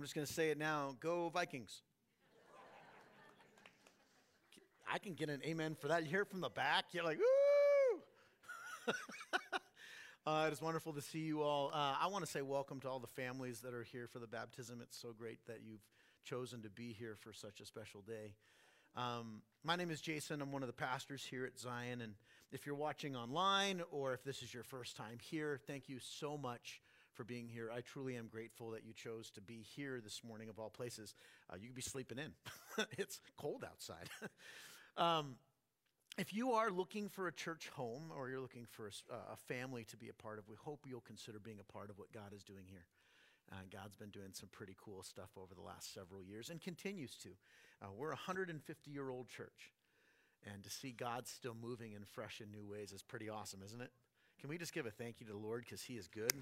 I'm just going to say it now. Go Vikings. I can get an amen for that. You hear it from the back. You're like, woo! uh, it is wonderful to see you all. Uh, I want to say welcome to all the families that are here for the baptism. It's so great that you've chosen to be here for such a special day. Um, my name is Jason. I'm one of the pastors here at Zion. And if you're watching online or if this is your first time here, thank you so much for being here. I truly am grateful that you chose to be here this morning, of all places. Uh, you could be sleeping in, it's cold outside. um, if you are looking for a church home or you're looking for a, a, family to be a part of, we hope you'll consider being a part of what God is doing here. Uh, God's been doing some pretty cool stuff over the last several years and continues to. Uh, we're a 150 year old church. And to see God still moving in fresh and new ways is pretty awesome, isn't it? Can we just give a thank you to the Lord because He is good?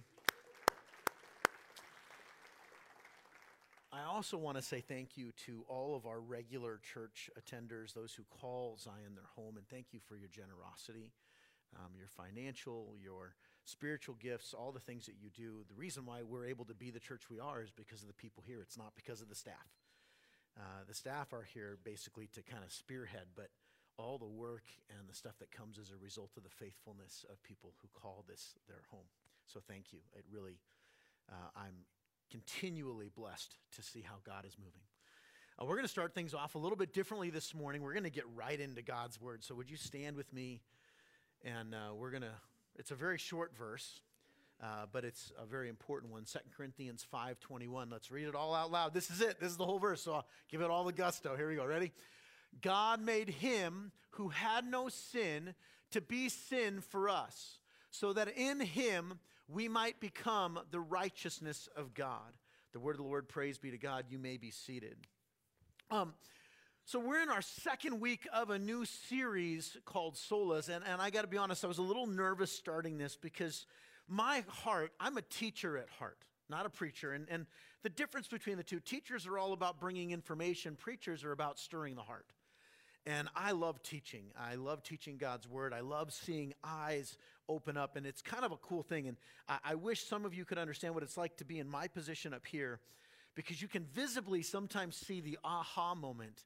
I also want to say thank you to all of our regular church attenders, those who call Zion their home, and thank you for your generosity, um, your financial, your spiritual gifts, all the things that you do. The reason why we're able to be the church we are is because of the people here, it's not because of the staff. Uh, the staff are here basically to kind of spearhead, but all the work and the stuff that comes as a result of the faithfulness of people who call this their home. So thank you. It really, uh, I'm continually blessed to see how God is moving. Uh, we're going to start things off a little bit differently this morning. We're going to get right into God's word. So would you stand with me? And uh, we're going to, it's a very short verse. Uh, but it's a very important one 2 corinthians 5.21 let's read it all out loud this is it this is the whole verse so i'll give it all the gusto here we go ready God made him who had no sin to be sin for us, so that in him we might become the righteousness of God. The word of the Lord, praise be to God. You may be seated. Um, so, we're in our second week of a new series called Solas. And, and I got to be honest, I was a little nervous starting this because my heart, I'm a teacher at heart, not a preacher. And, and the difference between the two teachers are all about bringing information, preachers are about stirring the heart. And I love teaching. I love teaching God's word. I love seeing eyes open up. And it's kind of a cool thing. And I, I, wish some of you could understand what it's like to be in my position up here because you can visibly sometimes see the aha moment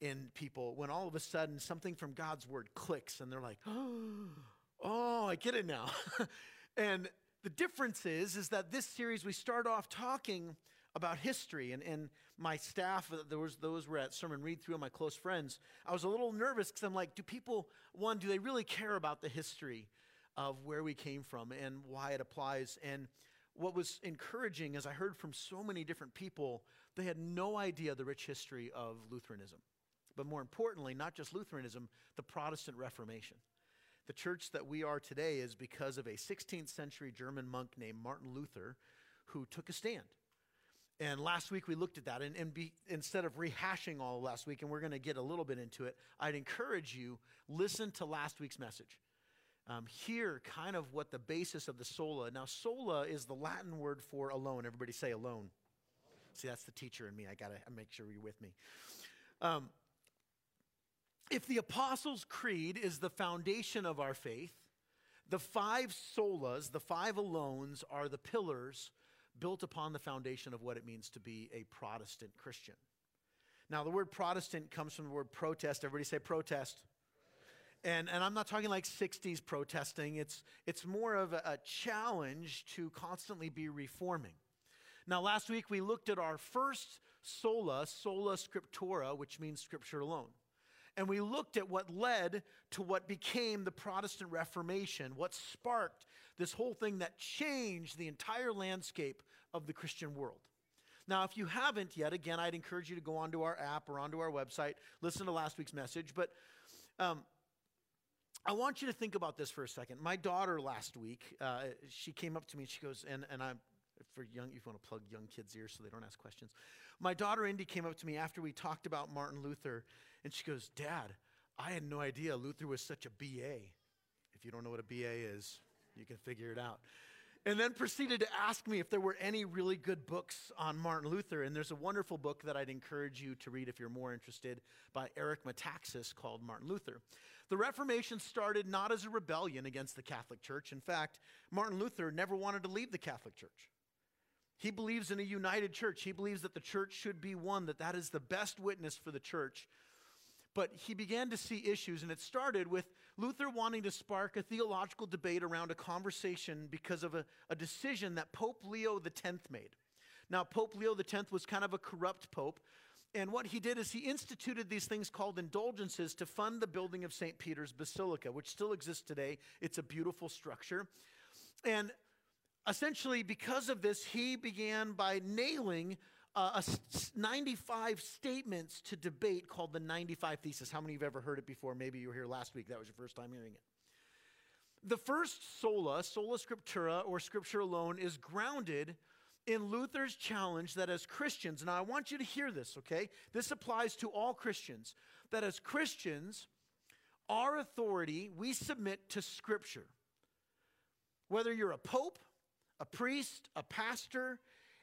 in people when all of a sudden something from God's word clicks and they're like, oh, I get it now. and the difference is, is that this series we start off talking about history. And, and my staff, uh, there was, those were at sermon read through, my close friends, I was a little nervous because I'm like, do people, one, do they really care about the history of where we came from and why it applies? And what was encouraging is I heard from so many different people, they had no idea the rich history of Lutheranism. But more importantly, not just Lutheranism, the Protestant Reformation. The church that we are today is because of a 16th century German monk named Martin Luther who took a stand and last week we looked at that. And, and be, instead of rehashing all last week, and we're going to get a little bit into it, I'd encourage you, listen to last week's message. Um, hear kind of what the basis of the sola. Now, sola is the Latin word for alone. Everybody say alone. See, that's the teacher in me. I got to make sure you're with me. Um, if the Apostles' Creed is the foundation of our faith, the five solas, the five alones, are the pillars built upon the foundation of what it means to be a Protestant Christian. Now, the word Protestant comes from the word protest. Everybody say protest. And, and I'm not talking like 60s protesting. It's, it's more of a, a challenge to constantly be reforming. Now, last week we looked at our first sola, sola scriptura, which means scripture alone. And we looked at what led to what became the Protestant Reformation, what sparked this whole thing that changed the entire landscape of the Christian world. Now, if you haven't yet, again, I'd encourage you to go onto our app or onto our website, listen to last week's message. But um, I want you to think about this for a second. My daughter last week, uh, she came up to me and she goes, and, and I'm, for young, if you want to plug young kids' ears so they don't ask questions. My daughter Indy came up to me after we talked about Martin Luther, and she goes, Dad, I had no idea Luther was such a BA. If you don't know what a BA is, you can figure it out. And then proceeded to ask me if there were any really good books on Martin Luther. And there's a wonderful book that I'd encourage you to read if you're more interested by Eric Metaxas called Martin Luther. The Reformation started not as a rebellion against the Catholic Church. In fact, Martin Luther never wanted to leave the Catholic Church. He believes in a united church. He believes that the church should be one, that that is the best witness for the church. But he began to see issues, and it started with Luther wanting to spark a theological debate around a conversation because of a, a decision that Pope Leo X made. Now, Pope Leo X was kind of a corrupt pope, and what he did is he instituted these things called indulgences to fund the building of St. Peter's Basilica, which still exists today. It's a beautiful structure. And essentially, because of this, he began by nailing uh, a 95 statements to debate called the 95 Thesis. How many of you have ever heard it before? Maybe you were here last week. That was your first time hearing it. The first sola, sola scriptura, or scripture alone, is grounded in Luther's challenge that as Christians, now I want you to hear this, okay? This applies to all Christians, that as Christians, our authority, we submit to Scripture. Whether you're a pope, a priest, a pastor,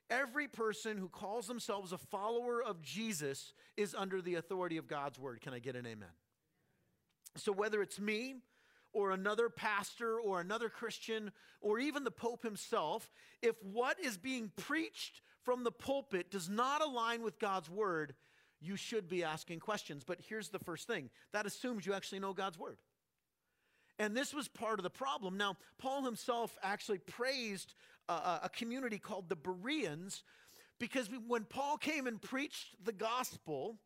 every person who calls themselves a follower of Jesus is under the authority of God's word. Can I get an amen? So whether it's me, or another pastor or another Christian or even the Pope himself, if what is being preached from the pulpit does not align with God's word, you should be asking questions. But here's the first thing that assumes you actually know God's word. And this was part of the problem. Now, Paul himself actually praised a, a community called the Bereans because when Paul came and preached the gospel,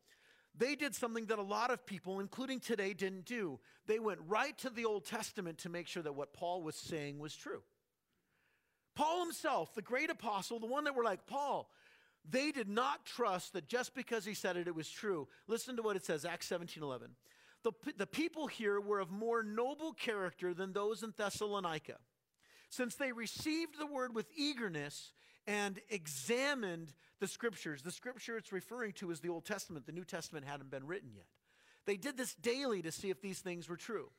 they did something that a lot of people, including today, didn't do. They went right to the Old Testament to make sure that what Paul was saying was true. Paul himself, the great apostle, the one that were like, Paul, they did not trust that just because he said it, it was true. Listen to what it says, Acts 17 11. The, the people here were of more noble character than those in Thessalonica, since they received the word with eagerness and examined the scriptures. The scripture it's referring to is the Old Testament. The New Testament hadn't been written yet. They did this daily to see if these things were true.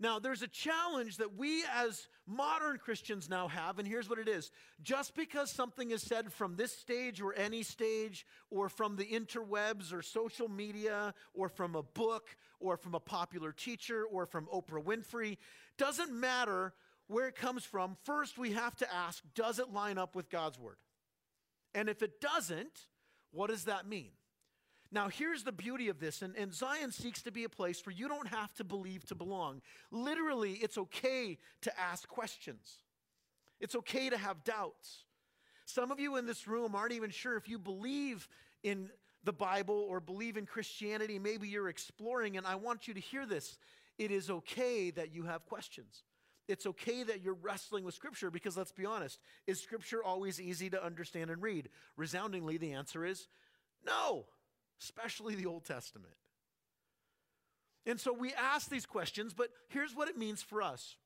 Now, there's a challenge that we as modern Christians now have, and here's what it is. Just because something is said from this stage or any stage, or from the interwebs or social media, or from a book, or from a popular teacher, or from Oprah Winfrey, doesn't matter where it comes from. First, we have to ask does it line up with God's word? And if it doesn't, what does that mean? Now, here's the beauty of this, and, and, Zion seeks to be a place where you don't have to believe to belong. Literally, it's okay to ask questions, it's okay to have doubts. Some of you in this room aren't even sure if you believe in the Bible or believe in Christianity. Maybe you're exploring, and I want you to hear this. It is okay that you have questions. It's okay that you're wrestling with Scripture because let's be honest, is Scripture always easy to understand and read? Resoundingly, the answer is no, especially the Old Testament. And so we ask these questions, but here's what it means for us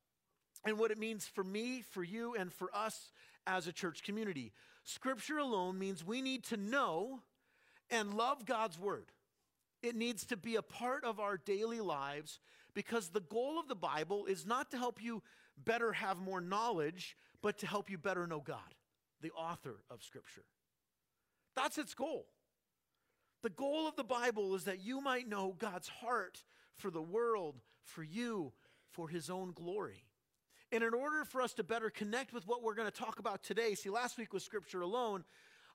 and what it means for me, for you, and for us as a church community. Scripture alone means we need to know and love God's Word. It needs to be a part of our daily lives because the goal of the Bible is not to help you better have more knowledge, but to help you better know God, the author of Scripture. That's its goal. The goal of the Bible is that you might know God's heart for the world, for you, for His own glory. And in order for us to better connect with what we're going to talk about today, see, last week was Scripture alone,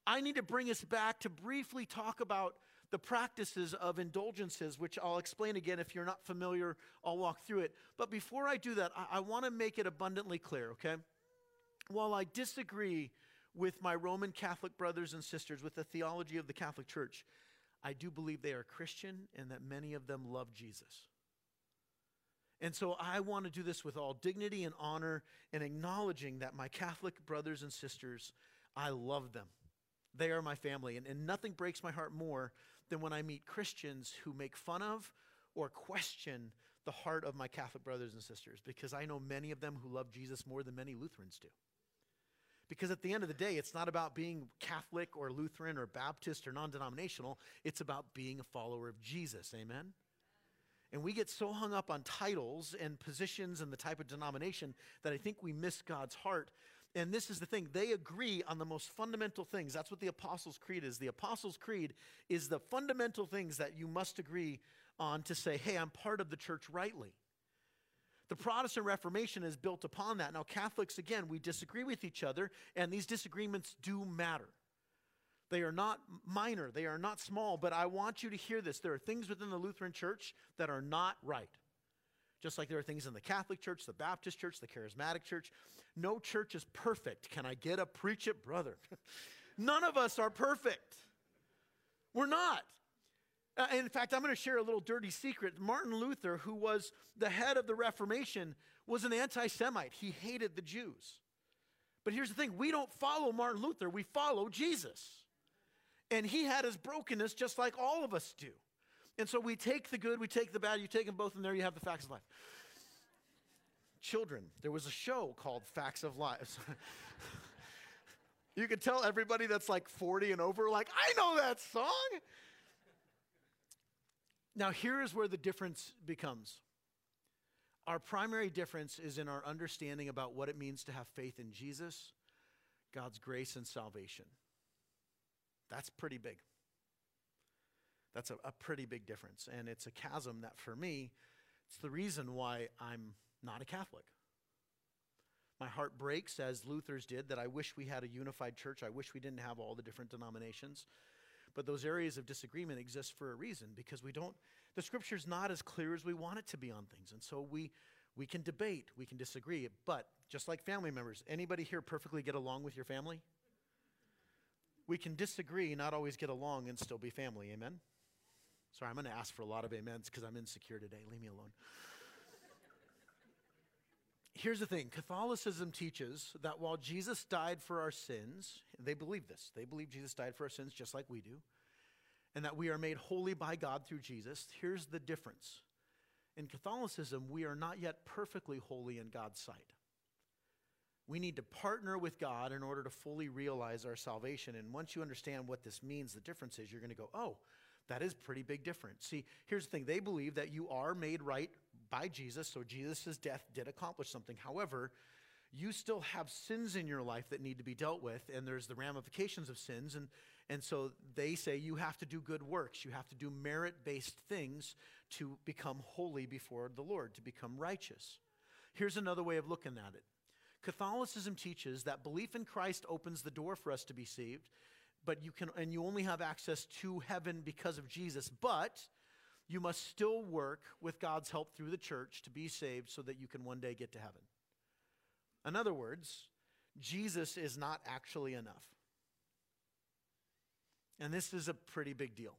I need to bring us back to briefly talk about the practices of indulgences, which I'll explain again. If you're not familiar, I'll walk through it. But before I do that, I, I want to make it abundantly clear, okay? While I disagree with my Roman Catholic brothers and sisters with the theology of the Catholic Church, I do believe they are Christian and that many of them love Jesus. And so I want to do this with all dignity and honor and acknowledging that my Catholic brothers and sisters, I love them. They are my family. And, and nothing breaks my heart more than when I meet Christians who make fun of or question the heart of my Catholic brothers and sisters because I know many of them who love Jesus more than many Lutherans do. Because at the end of the day, it's not about being Catholic or Lutheran or Baptist or non denominational, it's about being a follower of Jesus. Amen? And we get so hung up on titles and positions and the type of denomination that I think we miss God's heart and this is the thing, they agree on the most fundamental things. That's what the Apostles' Creed is. The Apostles' Creed is the fundamental things that you must agree on to say, hey, I'm part of the church rightly. The Protestant Reformation is built upon that. Now, Catholics, again, we disagree with each other, and these disagreements do matter. They are not minor, they are not small, but I want you to hear this. There are things within the Lutheran Church that are not right. Just like there are things in the Catholic Church, the Baptist Church, the Charismatic Church. No church is perfect. Can I get a preach it, brother? None of us are perfect. We're not. Uh, in fact, I'm going to share a little dirty secret. Martin Luther, who was the head of the Reformation, was an anti Semite. He hated the Jews. But here's the thing we don't follow Martin Luther, we follow Jesus. And he had his brokenness just like all of us do. And so we take the good, we take the bad, you take them both, and there you have the facts of life. Children, there was a show called Facts of Life. you can tell everybody that's like 40 and over, like, I know that song. Now, here is where the difference becomes. Our primary difference is in our understanding about what it means to have faith in Jesus, God's grace, and salvation. That's pretty big. That's a, a, pretty big difference. And it's a chasm that for me, it's the reason why I'm not a Catholic. My heart breaks, as Luther's did, that I wish we had a unified church. I wish we didn't have all the different denominations. But those areas of disagreement exist for a reason because we don't, the scripture's not as clear as we want it to be on things. And so we, we can debate, we can disagree. But just like family members, anybody here perfectly get along with your family? We can disagree, not always get along, and still be family. Amen? Sorry, I'm going to ask for a lot of amens because I'm insecure today. Leave me alone. Here's the thing Catholicism teaches that while Jesus died for our sins, they believe this. They believe Jesus died for our sins just like we do, and that we are made holy by God through Jesus. Here's the difference. In Catholicism, we are not yet perfectly holy in God's sight. We need to partner with God in order to fully realize our salvation. And once you understand what this means, the difference is you're going to go, oh, that is pretty big difference. See, here's the thing they believe that you are made right by Jesus, so Jesus' death did accomplish something. However, you still have sins in your life that need to be dealt with, and there's the ramifications of sins. And, and so they say you have to do good works. You have to do merit based things to become holy before the Lord, to become righteous. Here's another way of looking at it Catholicism teaches that belief in Christ opens the door for us to be saved, but you can, and you only have access to heaven because of Jesus. But you must still work with God's help through the church to be saved so that you can one day get to heaven. In other words, Jesus is not actually enough. And this is a pretty big deal.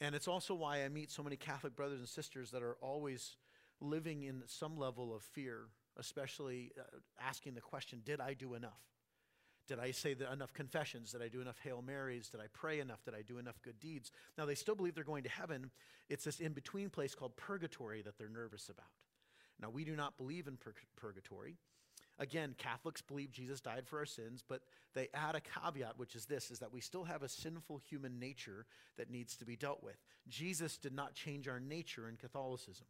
And it's also why I meet so many Catholic brothers and sisters that are always living in some level of fear, especially uh, asking the question Did I do enough? Did I say enough confessions? Did I do enough Hail Marys? Did I pray enough? Did I do enough good deeds? Now, they still believe they're going to heaven. It's this in between place called purgatory that they're nervous about. Now, we do not believe in pur- purgatory. Again, Catholics believe Jesus died for our sins, but they add a caveat, which is this, is that we still have a sinful human nature that needs to be dealt with. Jesus did not change our nature in Catholicism.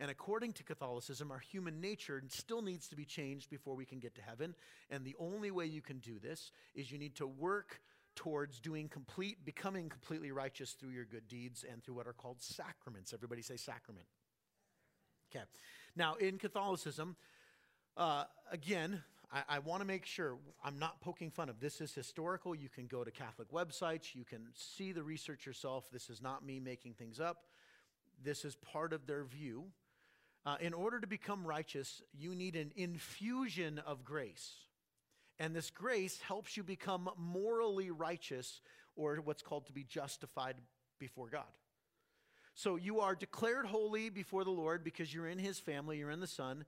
And according to Catholicism, our human nature still needs to be changed before we can get to heaven. And the only way you can do this is you need to work towards doing complete, becoming completely righteous through your good deeds and through what are called sacraments. Everybody say sacrament. Okay. Now, in Catholicism, uh, again, I, I want to make sure I'm not poking fun of this is historical. You can go to Catholic websites, you can see the research yourself. This is not me making things up. This is part of their view uh, in order to become righteous, you need an infusion of grace. And this grace helps you become morally righteous, or what's called to be justified before God. So you are declared holy before the Lord because you're in His family, you're in the Son.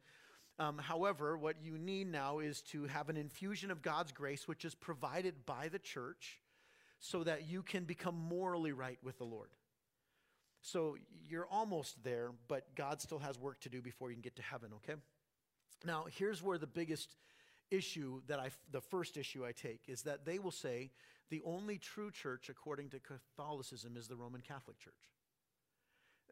Um, however, what you need now is to have an infusion of God's grace, which is provided by the church, so that you can become morally right with the Lord. So you're almost there, but God still has work to do before you can get to heaven, okay? Now, here's where the biggest issue that I, the first issue I take is that they will say the only true church, according to Catholicism, is the Roman Catholic Church.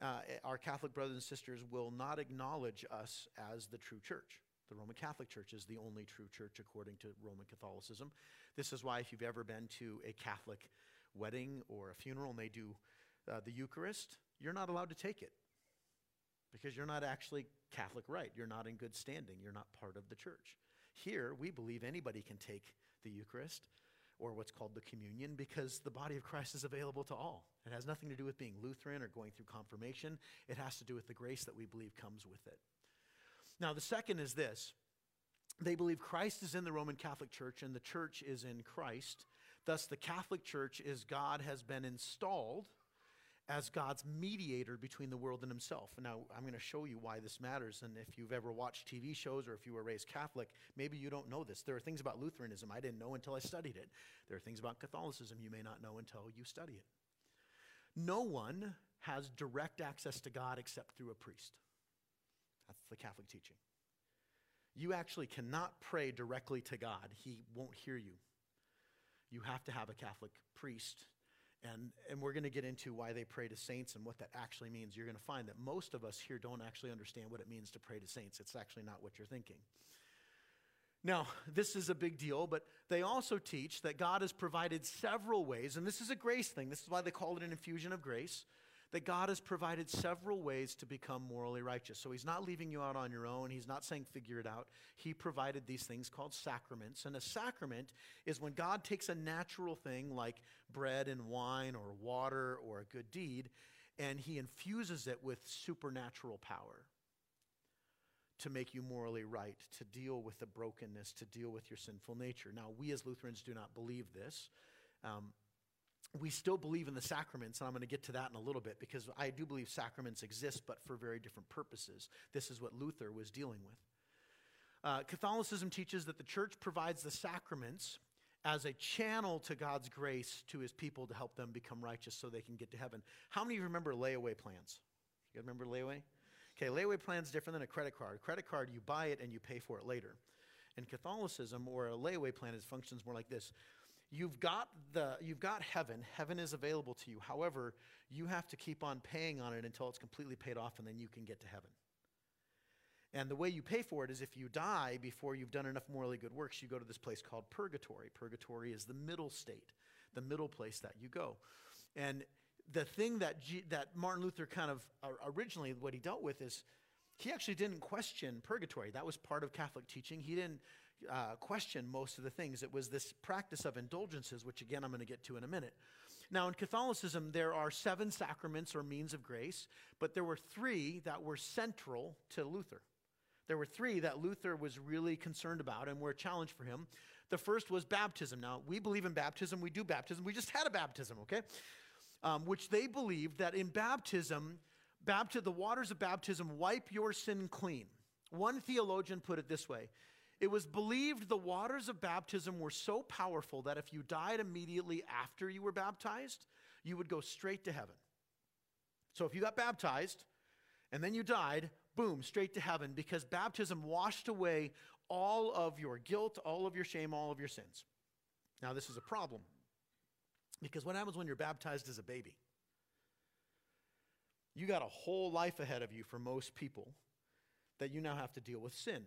Uh, our Catholic brothers and sisters will not acknowledge us as the true church. The Roman Catholic Church is the only true church according to Roman Catholicism. This is why, if you've ever been to a Catholic wedding or a funeral and they do uh, the Eucharist, you're not allowed to take it because you're not actually Catholic right. You're not in good standing. You're not part of the church. Here, we believe anybody can take the Eucharist or what's called the communion because the body of Christ is available to all. It has nothing to do with being Lutheran or going through confirmation, it has to do with the grace that we believe comes with it. Now, the second is this they believe Christ is in the Roman Catholic Church and the church is in Christ. Thus, the Catholic Church is God has been installed as God's mediator between the world and himself. Now, I'm going to show you why this matters. And if you've ever watched TV shows or if you were raised Catholic, maybe you don't know this. There are things about Lutheranism I didn't know until I studied it. There are things about Catholicism you may not know until you study it. No one has direct access to God except through a priest. That's the Catholic teaching. You actually cannot pray directly to God, He won't hear you. You have to have a Catholic priest. And, and we're going to get into why they pray to saints and what that actually means. You're going to find that most of us here don't actually understand what it means to pray to saints. It's actually not what you're thinking. Now, this is a big deal, but they also teach that God has provided several ways, and this is a grace thing. This is why they call it an infusion of grace that God has provided several ways to become morally righteous. So He's not leaving you out on your own. He's not saying figure it out. He provided these things called sacraments. And a sacrament is when God takes a natural thing like bread and wine or water or a good deed and He infuses it with supernatural power to make you morally right, to deal with the brokenness, to deal with your sinful nature. Now, we as Lutherans do not believe this. Um, we still believe in the sacraments, and I'm going to get to that in a little bit because I do believe sacraments exist, but for very different purposes. This is what Luther was dealing with. Uh, Catholicism teaches that the church provides the sacraments as a channel to God's grace to his people to help them become righteous so they can get to heaven. How many of you remember layaway plans? You remember layaway? Okay, layaway plan's different than a credit card. A credit card, you buy it and you pay for it later. In Catholicism, or a layaway plan, it functions more like this You've got, the, you've got heaven. Heaven is available to you. However, you have to keep on paying on it until it's completely paid off, and then you can get to heaven. And the way you pay for it is if you die before you've done enough morally good works, you go to this place called purgatory. Purgatory is the middle state, the middle place that you go. And the thing that, G, that Martin Luther kind of uh, originally, what he dealt with is he actually didn't question purgatory. That was part of Catholic teaching. He didn't uh, question most of the things. It was this practice of indulgences, which again I'm going to get to in a minute. Now, in Catholicism, there are seven sacraments or means of grace, but there were three that were central to Luther. There were three that Luther was really concerned about and were a challenge for him. The first was baptism. Now, we believe in baptism, we do baptism. We just had a baptism, okay? Um, which they believed that in baptism, bapti- the waters of baptism wipe your sin clean. One theologian put it this way it was believed the waters of baptism were so powerful that if you died immediately after you were baptized, you would go straight to heaven. So if you got baptized and then you died, boom, straight to heaven because baptism washed away all of your guilt, all of your shame, all of your sins. Now, this is a problem because what happens when you're baptized as a baby? You got a whole life ahead of you for most people that you now have to deal with sin.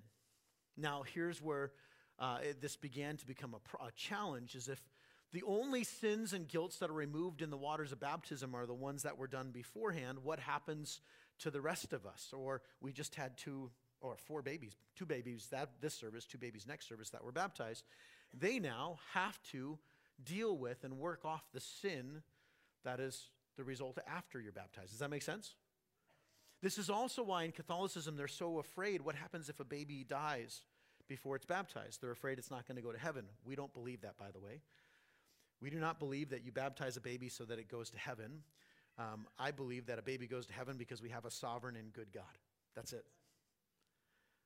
Now, here's where uh, it, this began to become a, a challenge is if the only sins and guilts that are removed in the waters of baptism are the ones that were done beforehand, what happens to the rest of us? Or we just had two or four babies, two babies that this service, two babies next service that were baptized. They now have to deal with and work off the sin that is the result after you're baptized. Does that make sense? This is also why in Catholicism they're so afraid what happens if a baby dies before it's baptized. They're afraid it's not going to go to heaven. We don't believe that, by the way. We do not believe that you baptize a baby so that it goes to heaven. Um, I believe that a baby goes to heaven because we have a sovereign and good God. That's it.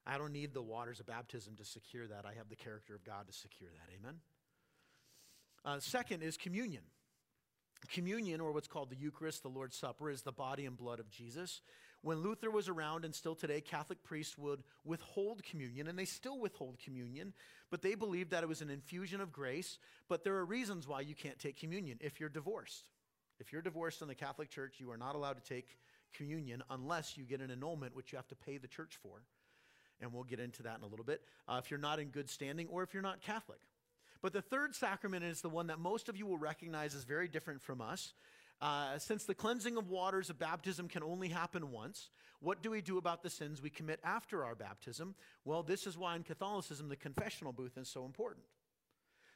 I don't need the waters of baptism to secure that. I have the character of God to secure that. Amen? Uh, second is communion. Communion, or what's called the Eucharist, the Lord's Supper, is the body and blood of Jesus. When Luther was around, and still today, Catholic priests would withhold communion, and they still withhold communion, but they believed that it was an infusion of grace. But there are reasons why you can't take communion if you're divorced. If you're divorced in the Catholic Church, you are not allowed to take communion unless you get an annulment, which you have to pay the church for. And we'll get into that in a little bit. Uh, if you're not in good standing or if you're not Catholic. But the third sacrament is the one that most of you will recognize as very different from us. Uh, since the cleansing of waters of baptism can only happen once, what do we do about the sins we commit after our baptism? Well, this is why in Catholicism the confessional booth is so important.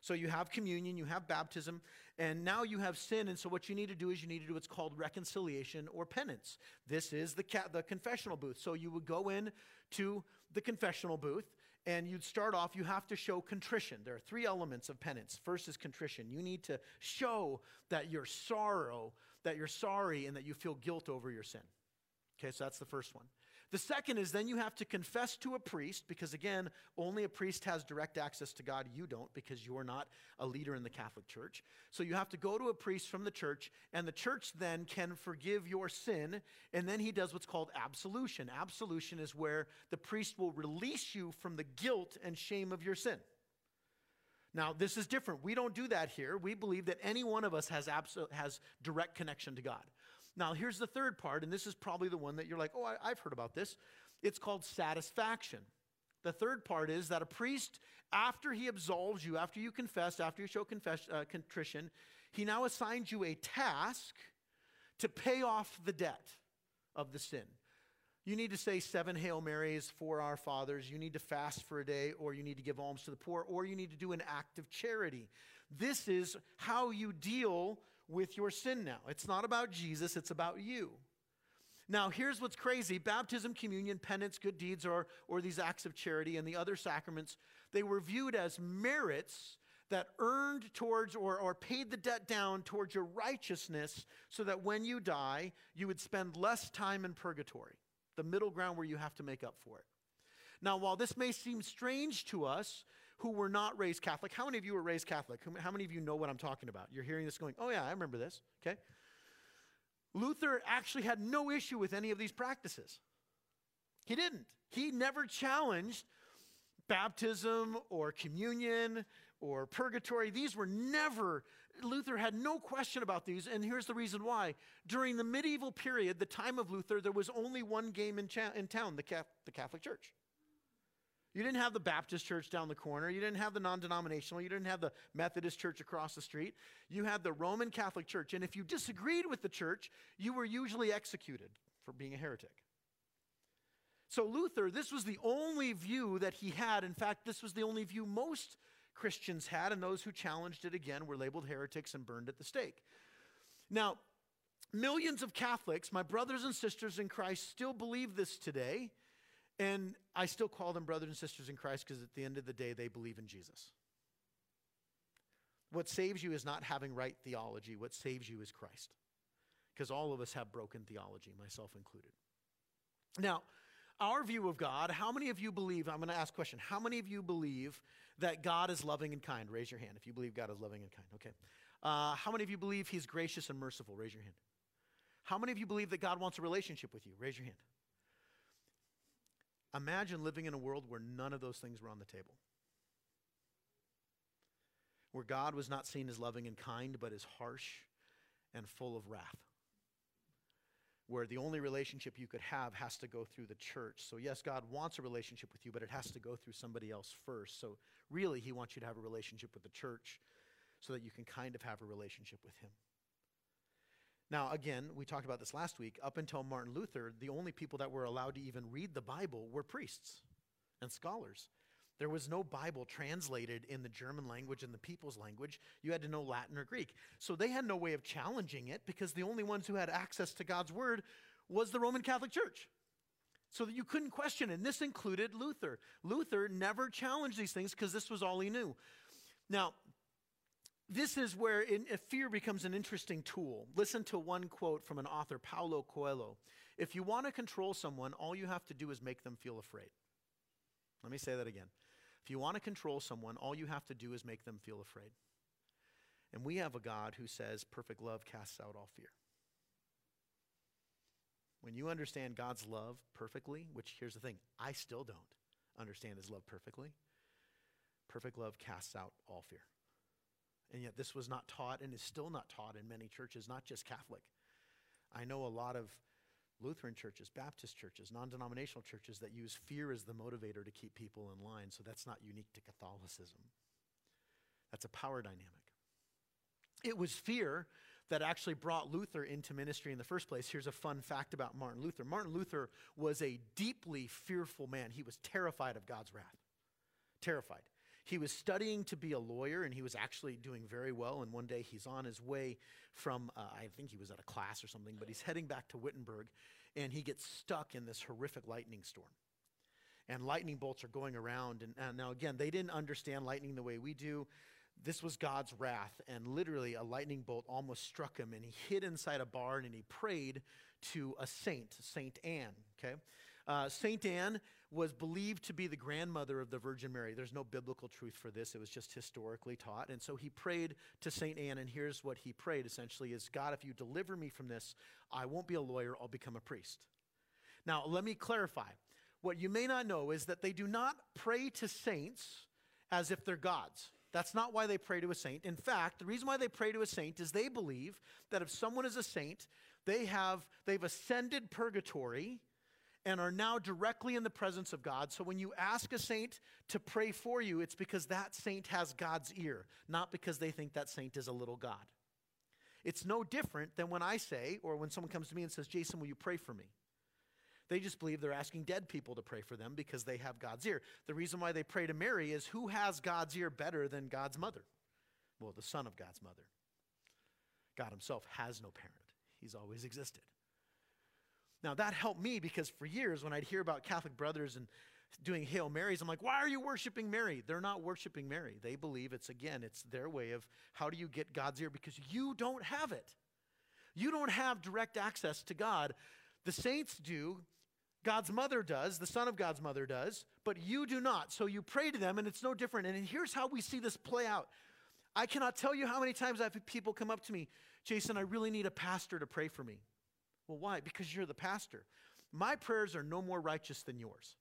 So you have communion, you have baptism, and now you have sin. And so what you need to do is you need to do what's called reconciliation or penance. This is the, ca- the confessional booth. So you would go in to the confessional booth and you'd start off, you have to show contrition. There are three elements of penance. First is contrition. You need to show that you're sorrow, that you're sorry, and that you feel guilt over your sin. Okay, so that's the first one. The second is then you have to confess to a priest, because again, only a priest has direct access to God. You don't, because you're not a leader in the Catholic Church. So you have to go to a priest from the church, and the church then can forgive your sin, and then he does what's called absolution. Absolution is where the priest will release you from the guilt and shame of your sin. Now, this is different. We don't do that here. We believe that any one of us has, abso- has direct connection to God. Now, here's the third part, and this is probably the one that you're like, oh, I, have heard about this. It's called satisfaction. The third part is that a priest, after he absolves you, after you confess, after you show confess, uh, contrition, he now assigns you a task to pay off the debt of the sin. You need to say seven Hail Marys, for Our Fathers. You need to fast for a day, or you need to give alms to the poor, or you need to do an act of charity. This is how you deal with your sin now. It's not about Jesus, it's about you. Now, here's what's crazy baptism, communion, penance, good deeds, or, or these acts of charity, and the other sacraments, they were viewed as merits that earned towards or, or paid the debt down towards your righteousness so that when you die, you would spend less time in purgatory, the middle ground where you have to make up for it. Now, while this may seem strange to us, who were not raised Catholic. How many of you were raised Catholic? How many of you know what I'm talking about? You're hearing this going, oh, yeah, I remember this. Okay. Luther actually had no issue with any of these practices. He didn't. He never challenged baptism or communion or purgatory. These were never, Luther had no question about these. And here's the reason why. During the medieval period, the time of Luther, there was only one game in, cha- in town the, the Catholic Church. You didn't have the Baptist church down the corner. You didn't have the non denominational. You didn't have the Methodist church across the street. You had the Roman Catholic Church. And if you disagreed with the church, you were usually executed for being a heretic. So, Luther, this was the only view that he had. In fact, this was the only view most Christians had, and those who challenged it again were labeled heretics and burned at the stake. Now, millions of Catholics, my brothers and sisters in Christ, still believe this today. And I still call them brothers and sisters in Christ because at the end of the day, they believe in Jesus. What saves you is not having right theology, what saves you is Christ. Because all of us have broken theology, myself included. Now, our view of God, how many of you believe, I'm going to ask a question, how many of you believe that God is loving and kind? Raise your hand if you believe God is loving and kind. Okay. Uh, how many of you believe He's gracious and merciful? Raise your hand. How many of you believe that God wants a relationship with you? Raise your hand. Imagine living in a world where none of those things were on the table. Where God was not seen as loving and kind, but as harsh and full of wrath. Where the only relationship you could have has to go through the church. So, yes, God wants a relationship with you, but it has to go through somebody else first. So, really, He wants you to have a relationship with the church so that you can kind of have a relationship with Him. Now, again, we talked about this last week. Up until Martin Luther, the only people that were allowed to even read the Bible were priests and scholars. There was no Bible translated in the German language and the people's language. You had to know Latin or Greek. So they had no way of challenging it because the only ones who had access to God's word was the Roman Catholic Church. So that you couldn't question it. And this included Luther. Luther never challenged these things because this was all he knew. Now, this is where in, fear becomes an interesting tool. Listen to one quote from an author, Paulo Coelho. If you want to control someone, all you have to do is make them feel afraid. Let me say that again. If you want to control someone, all you have to do is make them feel afraid. And we have a God who says perfect love casts out all fear. When you understand God's love perfectly, which here's the thing, I still don't understand his love perfectly, perfect love casts out all fear. And yet, this was not taught and is still not taught in many churches, not just Catholic. I know a lot of Lutheran churches, Baptist churches, non denominational churches that use fear as the motivator to keep people in line. So that's not unique to Catholicism. That's a power dynamic. It was fear that actually brought Luther into ministry in the first place. Here's a fun fact about Martin Luther Martin Luther was a deeply fearful man, he was terrified of God's wrath. Terrified. He was studying to be a lawyer and he was actually doing very well. And one day he's on his way from, uh, I think he was at a class or something, but he's heading back to Wittenberg and he gets stuck in this horrific lightning storm. And lightning bolts are going around. And, and now, again, they didn't understand lightning the way we do. This was God's wrath, and literally a lightning bolt almost struck him, and he hid inside a barn and he prayed to a saint, Saint Anne. Okay, uh, Saint Anne was believed to be the grandmother of the Virgin Mary. There's no biblical truth for this, it was just historically taught. And so he prayed to St. Anne, and here's what he prayed essentially is God, if you deliver me from this, I won't be a lawyer, I'll become a priest. Now, let me clarify. What you may not know is that they do not pray to saints as if they're gods. That's not why they pray to a saint. In fact, the reason why they pray to a saint is they believe that if someone is a saint, they have they've ascended purgatory and are now directly in the presence of God. So when you ask a saint to pray for you, it's because that saint has God's ear, not because they think that saint is a little God. It's no different than when I say, or when someone comes to me and says, Jason, will you pray for me? They just believe they're asking dead people to pray for them because they have God's ear. The reason why they pray to Mary is who has God's ear better than God's mother? Well, the son of God's mother. God himself has no parent, he's always existed. Now, that helped me because for years, when I'd hear about Catholic brothers and doing Hail Marys, I'm like, why are you worshiping Mary? They're not worshiping Mary. They believe it's, again, it's their way of how do you get God's ear because you don't have it. You don't have direct access to God. The saints do. God's mother does, the son of God's mother does, but you do not. So you pray to them, and it's no different. And here's how we see this play out. I cannot tell you how many times I've had people come up to me, Jason, I really need a pastor to pray for me. Well, why? Because you're the pastor. My prayers are no more righteous than yours.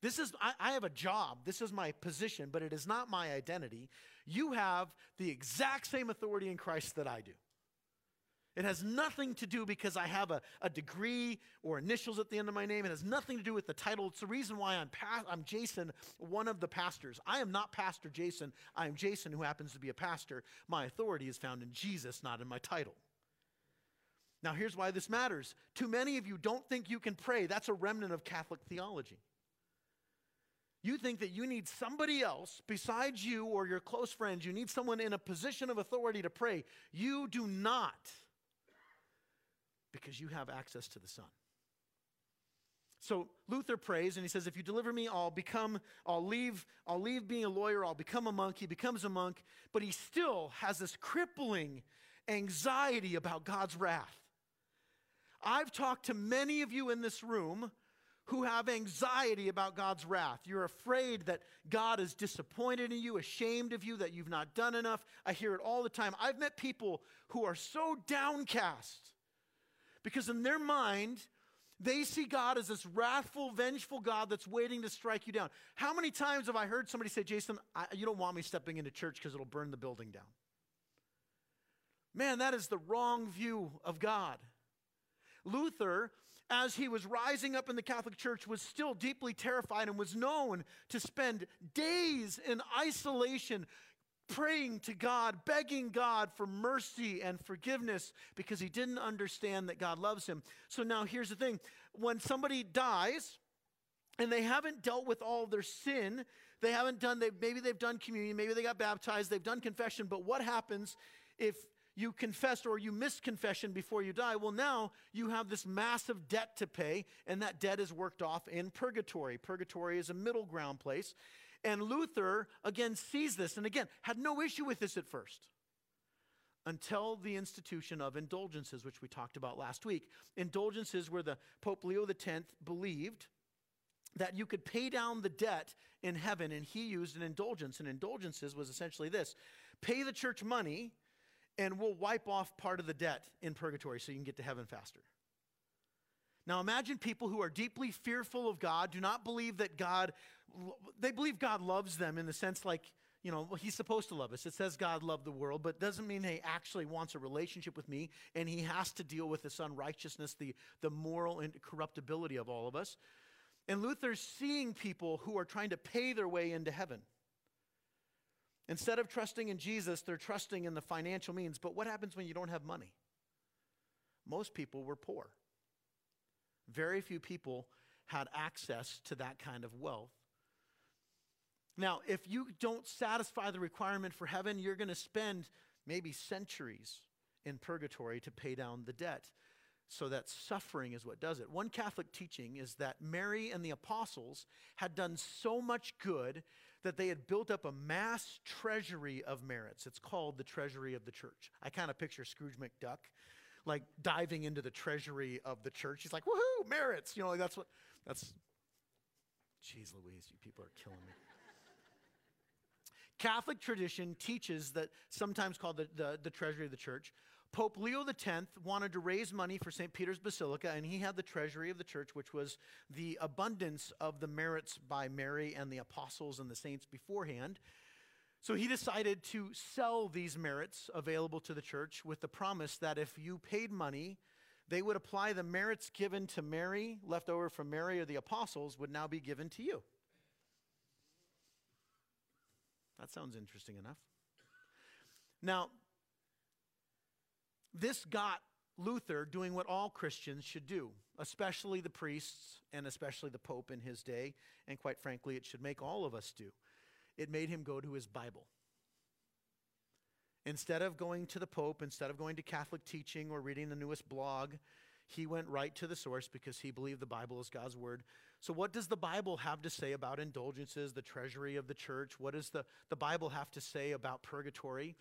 This is, I, I, have a job. This is my position, but it is not my identity. You have the exact same authority in Christ that I do. It has nothing to do because I have a, a degree or initials at the end of my name. It has nothing to do with the title. It's the reason why I'm, pa- I'm Jason, one of the pastors. I am not Pastor Jason. I am Jason, who happens to be a pastor. My authority is found in Jesus, not in my title. Now, here's why this matters. Too many of you don't think you can pray. That's a remnant of Catholic theology. You think that you need somebody else besides you or your close friends. You need someone in a position of authority to pray. You do not, because you have access to the Son. So Luther prays and he says, If you deliver me, I'll become, I'll leave, I'll leave being a lawyer, I'll become a monk. He becomes a monk, but he still has this crippling anxiety about God's wrath. I've talked to many of you in this room who have anxiety about God's wrath. You're afraid that God is disappointed in you, ashamed of you, that you've not done enough. I hear it all the time. I've met people who are so downcast because in their mind, they see God as this wrathful, vengeful God that's waiting to strike you down. How many times have I heard somebody say, Jason, I, you don't want me stepping into church because it'll burn the building down? Man, that is the wrong view of God. Luther, as he was rising up in the Catholic Church, was still deeply terrified and was known to spend days in isolation praying to God, begging God for mercy and forgiveness because he didn't understand that God loves him. So now here's the thing when somebody dies, and they haven't dealt with all their sin. They haven't done, they, maybe they've done communion, maybe they got baptized, they've done confession, but what happens if you confessed or you missed confession before you die, well, now you have this massive debt to pay, and that debt is worked off in purgatory. Purgatory is a middle ground place. And Luther, again, sees this, and again, had no issue with this at first until the institution of indulgences, which we talked about last week. Indulgences where the Pope Leo X believed that you could pay down the debt in heaven, and he used an indulgence. And indulgences was essentially this pay the church money and we'll wipe off part of the debt in purgatory so you can get to heaven faster. Now imagine people who are deeply fearful of God, do not believe that God, they believe God loves them in the sense like, you know, he's supposed to love us. It says God loved the world, but doesn't mean he actually wants a relationship with me and he has to deal with this unrighteousness, the, the moral corruptibility of all of us. And Luther's seeing people who are trying to pay their way into heaven. Instead of trusting in Jesus, they're trusting in the financial means. But what happens when you don't have money? Most people were poor. Very few people had access to that kind of wealth. Now, if you don't satisfy the requirement for heaven, you're going to spend maybe centuries in purgatory to pay down the debt. So that suffering is what does it. One Catholic teaching is that Mary and the apostles had done so much good that they had built up a mass treasury of merits. It's called the treasury of the church. I kind of picture Scrooge McDuck like diving into the treasury of the church. He's like, woohoo, merits. You know, like that's what, that's, jeez Louise, you people are killing me. Catholic tradition teaches that, sometimes called the, the, the, treasury of the church. Pope Leo X wanted to raise money for St. Peter's Basilica, and he had the treasury of the church, which was the abundance of the merits by Mary and the apostles and the saints beforehand. So he decided to sell these merits available to the church with the promise that if you paid money, they would apply the merits given to Mary, left over from Mary or the apostles, would now be given to you. That sounds interesting enough. Now, this got Luther doing what all Christians should do, especially the priests and especially the Pope in his day, and quite frankly, it should make all of us do it made him go to his Bible. Instead of going to the Pope, instead of going to Catholic teaching or reading the newest blog, he went right to the source because he believed the Bible is God's word. So, what does the Bible have to say about indulgences, the treasury of the church? What does the, the Bible have to say about purgatory?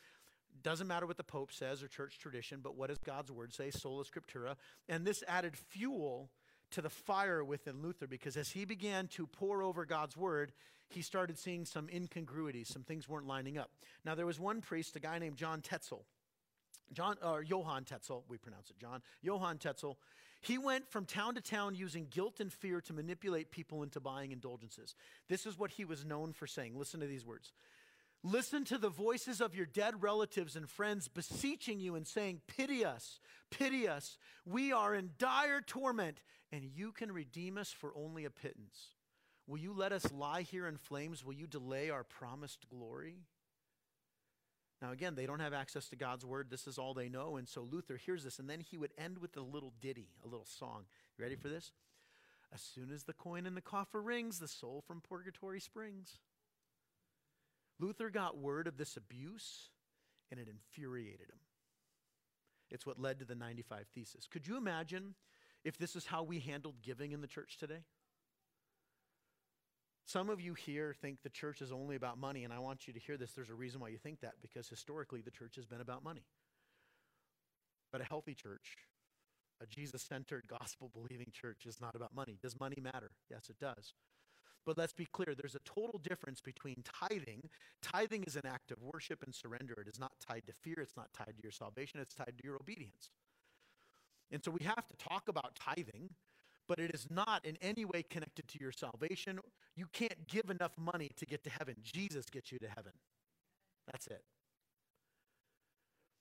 Doesn't matter what the Pope says or church tradition, but what does God's word say? Sola Scriptura. And this added fuel to the fire within Luther because as he began to pore over God's word, he started seeing some incongruities, some things weren't lining up. Now, there was one priest, a guy named John Tetzel. John, or Johann Tetzel, we pronounce it John, Johann Tetzel. He went from town to town using guilt and fear to manipulate people into buying indulgences. This is what he was known for saying. Listen to these words. Listen to the voices of your dead relatives and friends beseeching you and saying, Pity us, pity us. We are in dire torment, and you can redeem us for only a pittance. Will you let us lie here in flames? Will you delay our promised glory? Now, again, they don't have access to God's word. This is all they know. And so Luther hears this, and then he would end with a little ditty, a little song. You ready for this? As soon as the coin in the coffer rings, the soul from purgatory springs. Luther got word of this abuse, and it infuriated him. It's what led to the 95 Thesis. Could you imagine if this is how we handled giving in the church today? Some of you here think the church is only about money, and I want you to hear this. There's a reason why you think that, because historically the church has been about money. But a healthy church, a Jesus centered, gospel believing church, is not about money. Does money matter? Yes, it does. But let's be clear there's a total difference between tithing. Tithing is an act of worship and surrender. It is not tied to fear, it's not tied to your salvation, it's tied to your obedience. And so we have to talk about tithing but it is not in any way connected to your salvation. You can't give enough money to get to heaven. Jesus gets you to heaven. That's it.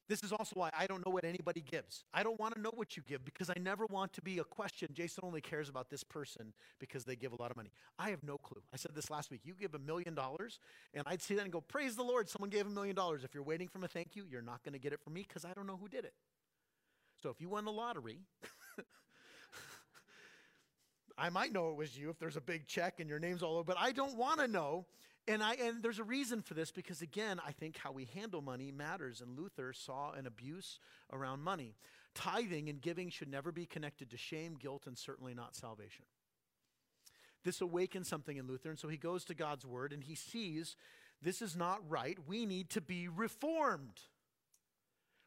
This is also why I don't know what anybody gives. I don't want to know what you give because I never want to be a question. Jason only cares about this person because they give a lot of money. I have no clue. I said this last week. You give a million dollars, and I'd see that and go, Praise the Lord, someone gave a million dollars. If you're waiting for a thank you, you're not going to get it from me because I don't know who did it. So if you won the lottery, I might know it was you if there's a big check and your name's all over, but I don't want to know. And I and there's a reason for this because again, I think how we handle money matters and Luther saw an abuse around money. Tithing and giving should never be connected to shame, guilt and certainly not salvation. This awakens something in Luther and so he goes to God's word and he sees this is not right. We need to be reformed.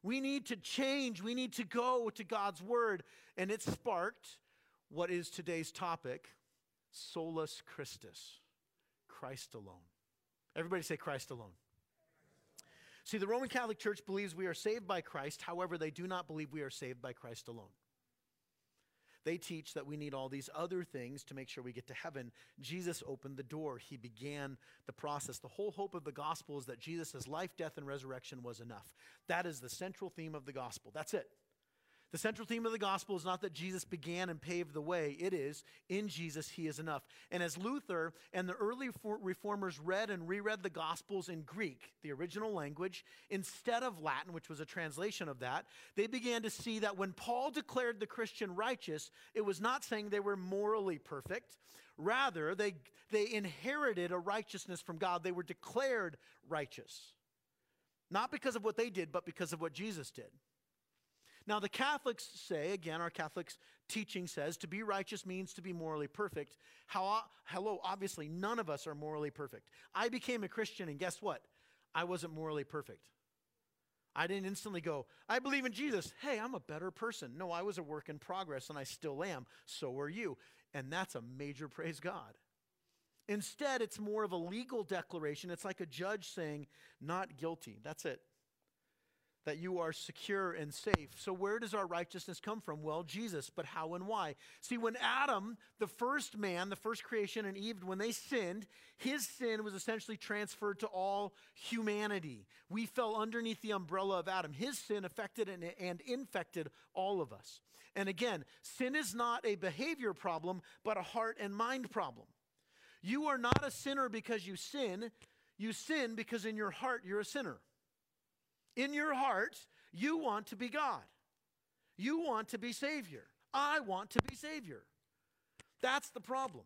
We need to change. We need to go to God's word and it sparked what is today's topic solus Christus, Christ alone. Everybody say Christ alone. See, the Roman Catholic Church believes we are saved by Christ, however, they do not believe we are saved by Christ alone. They teach that we need all these other things to make sure we get to heaven. Jesus opened the door, He began the process. The whole hope of the gospel is that Jesus' life, death, and resurrection was enough. That is the central theme of the gospel. That's it. The central theme of the gospel is not that Jesus began and paved the way. It is, in Jesus, he is enough. And as Luther and the early reformers read and reread the gospels in Greek, the original language, instead of Latin, which was a translation of that, they began to see that when Paul declared the Christian righteous, it was not saying they were morally perfect. Rather, they, they inherited a righteousness from God. They were declared righteous. Not because of what they did, but because of what Jesus did. Now, the Catholics say, again, our Catholics teaching says, to be righteous means to be morally perfect. How, hello, obviously, none of us are morally perfect. I became a Christian, and guess what? I wasn't morally perfect. I didn't instantly go, I believe in Jesus. Hey, I'm a better person. No, I was a work in progress, and I still am. So are you. And that's a major praise God. Instead, it's more of a legal declaration. It's like a judge saying, not guilty. That's it that you are secure and safe. So, where does our righteousness come from? Well, Jesus, but how and why? See, when Adam, the first man, the first creation, and Eve, when they sinned, his sin was essentially transferred to all humanity. We fell underneath the umbrella of Adam. His sin affected and, and infected all of us. And again, sin is not a behavior problem, but a heart and mind problem. You are not a sinner because you sin, you sin because in your heart you're a sinner. In your heart, you want to be God. You want to be Savior. I want to be Savior. That's the problem.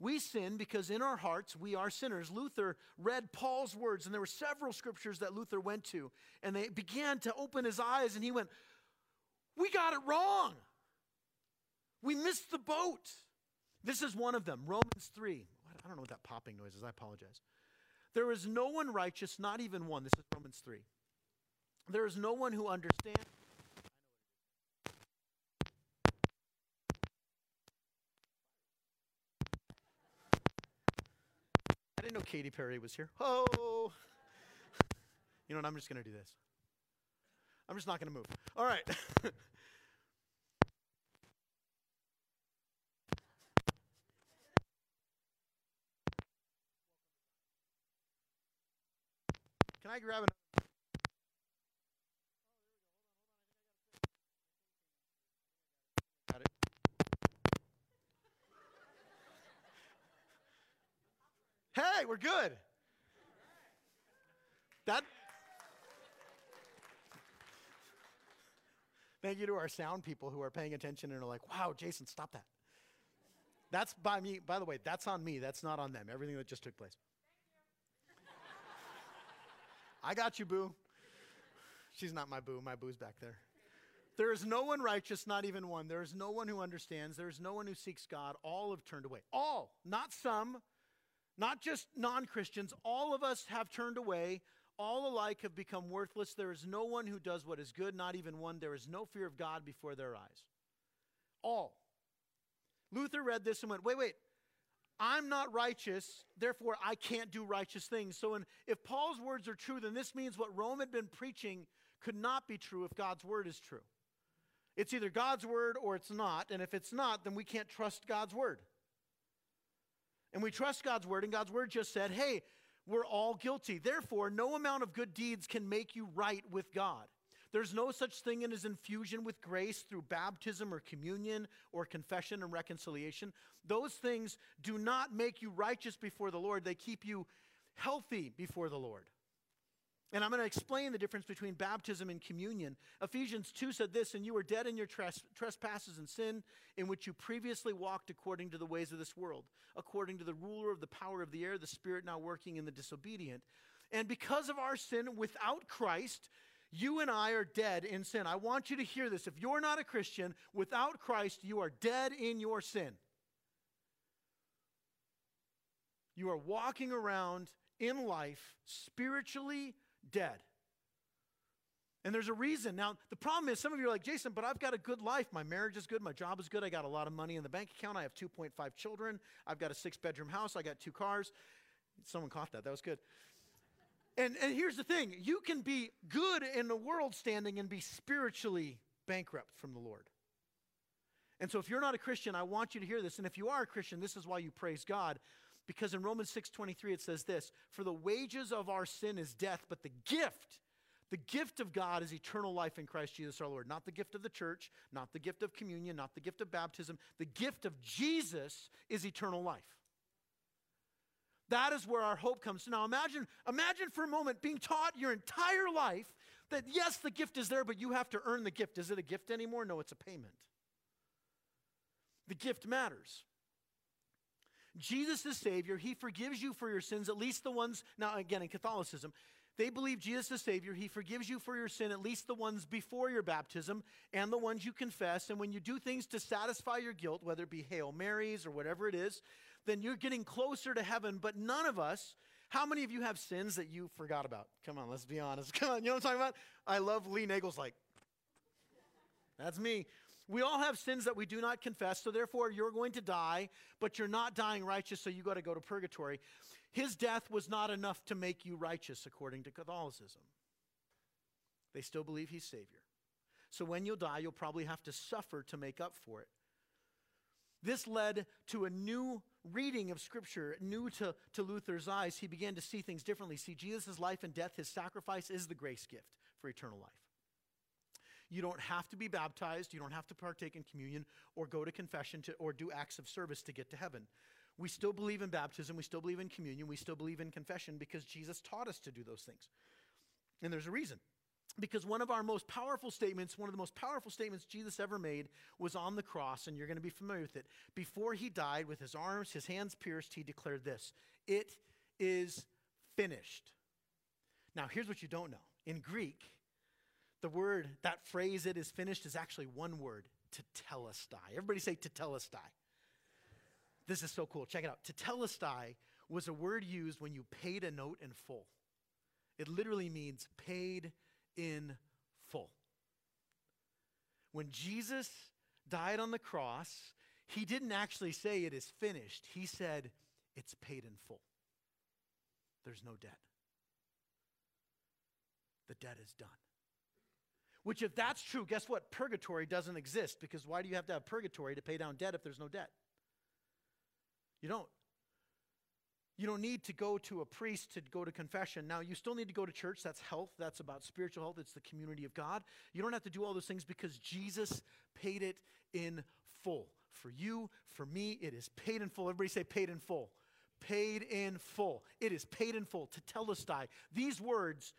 We sin because in our hearts we are sinners. Luther read Paul's words, and there were several scriptures that Luther went to, and they began to open his eyes, and he went, We got it wrong. We missed the boat. This is one of them, Romans 3. I don't know what that popping noise is. I apologize. There is no one righteous, not even one. This is Romans 3. There is no one who understands. I didn't know Katy Perry was here. Oh! You know what? I'm just going to do this. I'm just not going to move. All right. Can I grab an Hey, we're good. That. Thank you to our sound people who are paying attention and are like, wow, Jason, stop that. That's by me, by the way, that's on me. That's not on them. Everything that just took place. I got you, boo. She's not my boo. My boo's back there. There is no one righteous, not even one. There is no one who understands. There is no one who seeks God. All have turned away. All, not some, not just non Christians, all of us have turned away. All alike have become worthless. There is no one who does what is good, not even one. There is no fear of God before their eyes. All. Luther read this and went, wait, wait. I'm not righteous, therefore I can't do righteous things. So, in, if Paul's words are true, then this means what Rome had been preaching could not be true if God's word is true. It's either God's word or it's not, and if it's not, then we can't trust God's word. And we trust God's word, and God's word just said, hey, we're all guilty. Therefore, no amount of good deeds can make you right with God. There's no such thing as infusion with grace through baptism or communion or confession and reconciliation. Those things do not make you righteous before the Lord, they keep you healthy before the Lord. And I'm going to explain the difference between baptism and communion. Ephesians 2 said this, and you were dead in your trespasses and sin, in which you previously walked according to the ways of this world, according to the ruler of the power of the air, the spirit now working in the disobedient. And because of our sin without Christ, you and I are dead in sin. I want you to hear this. If you're not a Christian, without Christ, you are dead in your sin. You are walking around in life spiritually dead. And there's a reason. Now, the problem is some of you are like, Jason, but I've got a good life. My marriage is good. My job is good. I got a lot of money in the bank account. I have 2.5 children. I've got a six bedroom house. I got two cars. Someone caught that. That was good. And, and here's the thing you can be good in the world standing and be spiritually bankrupt from the Lord. And so if you're not a Christian, I want you to hear this. And if you are a Christian, this is why you praise God. Because in Romans 6:23 it says this, "For the wages of our sin is death, but the gift, The gift of God is eternal life in Christ Jesus our Lord. Not the gift of the church, not the gift of communion, not the gift of baptism. The gift of Jesus is eternal life. That is where our hope comes. Now imagine, imagine for a moment being taught your entire life that yes, the gift is there, but you have to earn the gift. Is it a gift anymore? No, it's a payment. The gift matters. Jesus is Savior. He forgives you for your sins, at least the ones, now again, in Catholicism, they believe Jesus is Savior. He forgives you for your sin, at least the ones before your baptism and the ones you confess. And when you do things to satisfy your guilt, whether it be Hail Marys or whatever it is, then you're getting closer to heaven. But none of us, how many of you have sins that you forgot about? Come on, let's be honest. Come on, you know what I'm talking about? I love Lee Nagel's like, that's me. We all have sins that we do not confess, so therefore you're going to die, but you're not dying righteous, so you got to go to purgatory. His death was not enough to make you righteous, according to Catholicism. They still believe he's Savior. So when you'll die, you'll probably have to suffer to make up for it. This led to a new reading of Scripture, new to, to Luther's eyes. He began to see things differently. See, Jesus' life and death, his sacrifice, is the grace gift for eternal life. You don't have to be baptized, you don't have to partake in communion or go to confession to, or do acts of service to get to heaven. We still believe in baptism, we still believe in communion, we still believe in confession because Jesus taught us to do those things. And there's a reason. Because one of our most powerful statements, one of the most powerful statements Jesus ever made was on the cross, and you're going to be familiar with it. Before he died, with his arms, his hands pierced, he declared this It is finished. Now, here's what you don't know. In Greek, the word, that phrase, it is finished, is actually one word, tetelestai. Everybody say tetelestai. This is so cool. Check it out. Tetelestai was a word used when you paid a note in full. It literally means paid in full. When Jesus died on the cross, he didn't actually say it is finished. He said it's paid in full. There's no debt. The debt is done. Which, if that's true, guess what? Purgatory doesn't exist because why do you have to have purgatory to pay down debt if there's no debt? You don't. You don't need to go to a priest to go to confession. Now, you still need to go to church. That's health. That's about spiritual health. It's the community of God. You don't have to do all those things because Jesus paid it in full. For you, for me, it is paid in full. Everybody say paid in full. Paid in full. It is paid in full. Tetelestai. These words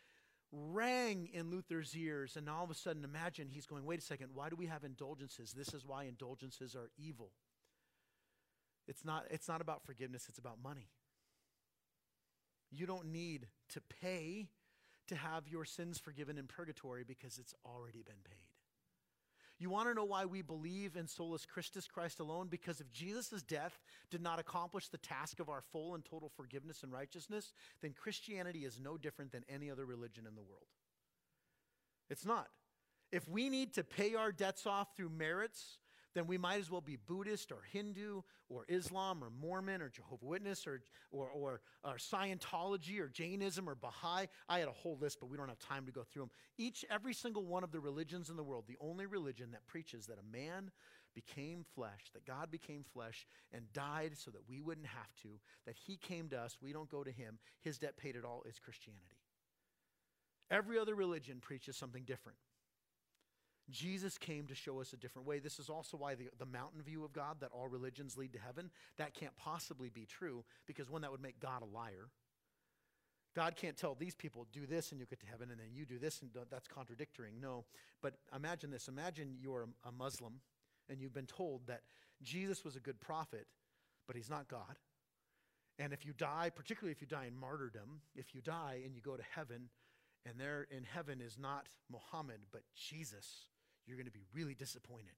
rang in Luther's ears, and all of a sudden, imagine he's going, wait a second, why do we have indulgences? This is why indulgences are evil. It's not, it's not about forgiveness, it's about money. You don't need to pay to have your sins forgiven in purgatory because it's already been paid. You want to know why we believe in solus Christus, Christ alone? Because if Jesus' death did not accomplish the task of our full and total forgiveness and righteousness, then Christianity is no different than any other religion in the world. It's not. If we need to pay our debts off through merits, then we might as well be Buddhist or Hindu or Islam or Mormon or Jehovah Witness or, or, or, or, Scientology or Jainism or Baha'i. I had a whole list, but we don't have time to go through them. Each, every single one of the religions in the world, the only religion that preaches that a man became flesh, that God became flesh and died so that we wouldn't have to, that he came to us, we don't go to him, his debt paid it all, is Christianity. Every other religion preaches something different. Jesus came to show us a different way. This is also why the, the mountain view of God, that all religions lead to heaven, that can't possibly be true because one, that would make God a liar. God can't tell these people, do this and you get to heaven, and then you do this and that's contradictory. No. But imagine this imagine you're a Muslim and you've been told that Jesus was a good prophet, but he's not God. And if you die, particularly if you die in martyrdom, if you die and you go to heaven, and there in heaven is not Muhammad, but Jesus, you're going to be really disappointed.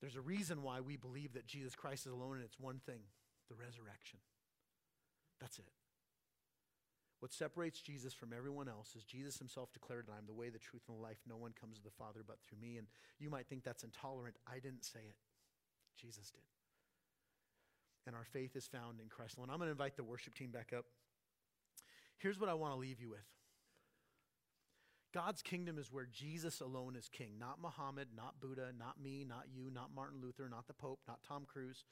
There's a reason why we believe that Jesus Christ is alone, and it's one thing the resurrection. That's it. What separates Jesus from everyone else is Jesus himself declared, that I am the way, the truth, and the life. No one comes to the Father but through me. And you might think that's intolerant. I didn't say it, Jesus did. And our faith is found in Christ alone. I'm going to invite the worship team back up. Here's what I want to leave you with God's kingdom is where Jesus alone is king, not Muhammad, not Buddha, not me, not you, not Martin Luther, not the Pope, not Tom Cruise.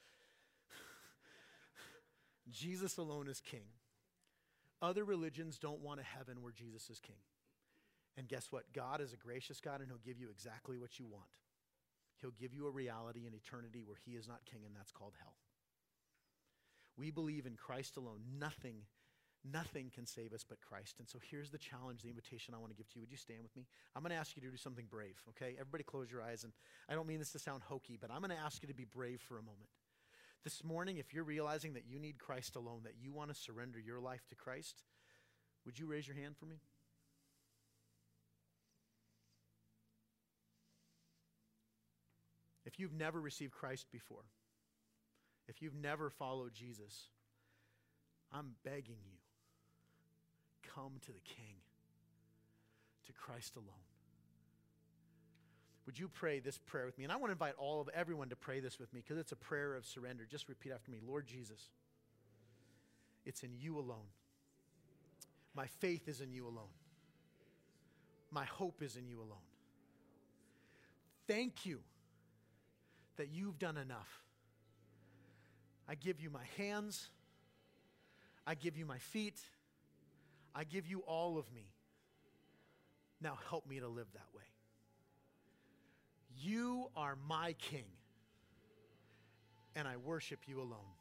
Jesus alone is king. Other religions don't want a heaven where Jesus is king. And guess what? God is a gracious God and He'll give you exactly what you want. He'll give you a reality in eternity where He is not king, and that's called hell. We believe in Christ alone. Nothing, nothing can save us but Christ. And so here's the challenge, the invitation I want to give to you. Would you stand with me? I'm going to ask you to do something brave, okay? Everybody close your eyes. And I don't mean this to sound hokey, but I'm going to ask you to be brave for a moment. This morning, if you're realizing that you need Christ alone, that you want to surrender your life to Christ, would you raise your hand for me? If you've never received Christ before, if you've never followed Jesus, I'm begging you, come to the King, to Christ alone. Would you pray this prayer with me? And I want to invite all of everyone to pray this with me because it's a prayer of surrender. Just repeat after me Lord Jesus, it's in you alone. My faith is in you alone. My hope is in you alone. Thank you that you've done enough. I give you my hands. I give you my feet. I give you all of me. Now help me to live that way. You are my king, and I worship you alone.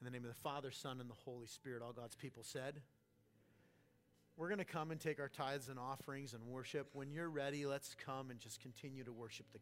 In the name of the Father, Son, and the Holy Spirit, all God's people said, We're going to come and take our tithes and offerings and worship. When you're ready, let's come and just continue to worship the